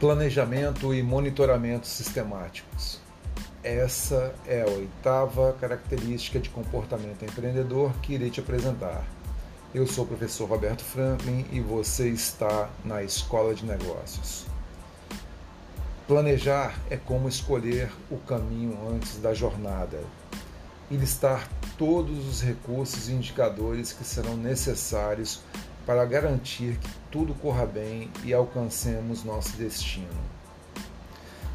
Planejamento e monitoramento sistemáticos. Essa é a oitava característica de comportamento empreendedor que irei te apresentar. Eu sou o professor Roberto Franklin e você está na Escola de Negócios. Planejar é como escolher o caminho antes da jornada e listar todos os recursos e indicadores que serão necessários para garantir que tudo corra bem e alcancemos nosso destino.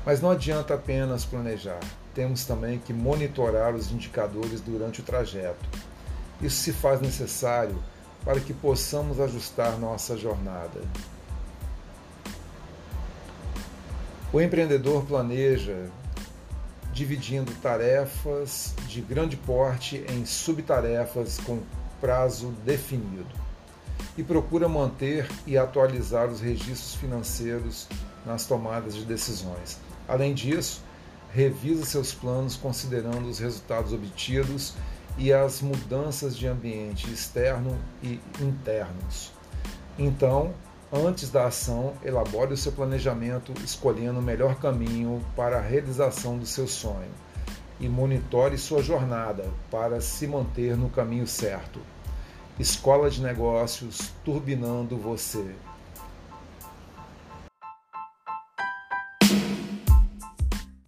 Mas não adianta apenas planejar, temos também que monitorar os indicadores durante o trajeto. Isso se faz necessário para que possamos ajustar nossa jornada. O empreendedor planeja dividindo tarefas de grande porte em subtarefas com prazo definido e procura manter e atualizar os registros financeiros nas tomadas de decisões. Além disso, revisa seus planos considerando os resultados obtidos e as mudanças de ambiente externo e internos. Então, Antes da ação, elabore o seu planejamento escolhendo o melhor caminho para a realização do seu sonho e monitore sua jornada para se manter no caminho certo. Escola de Negócios turbinando você.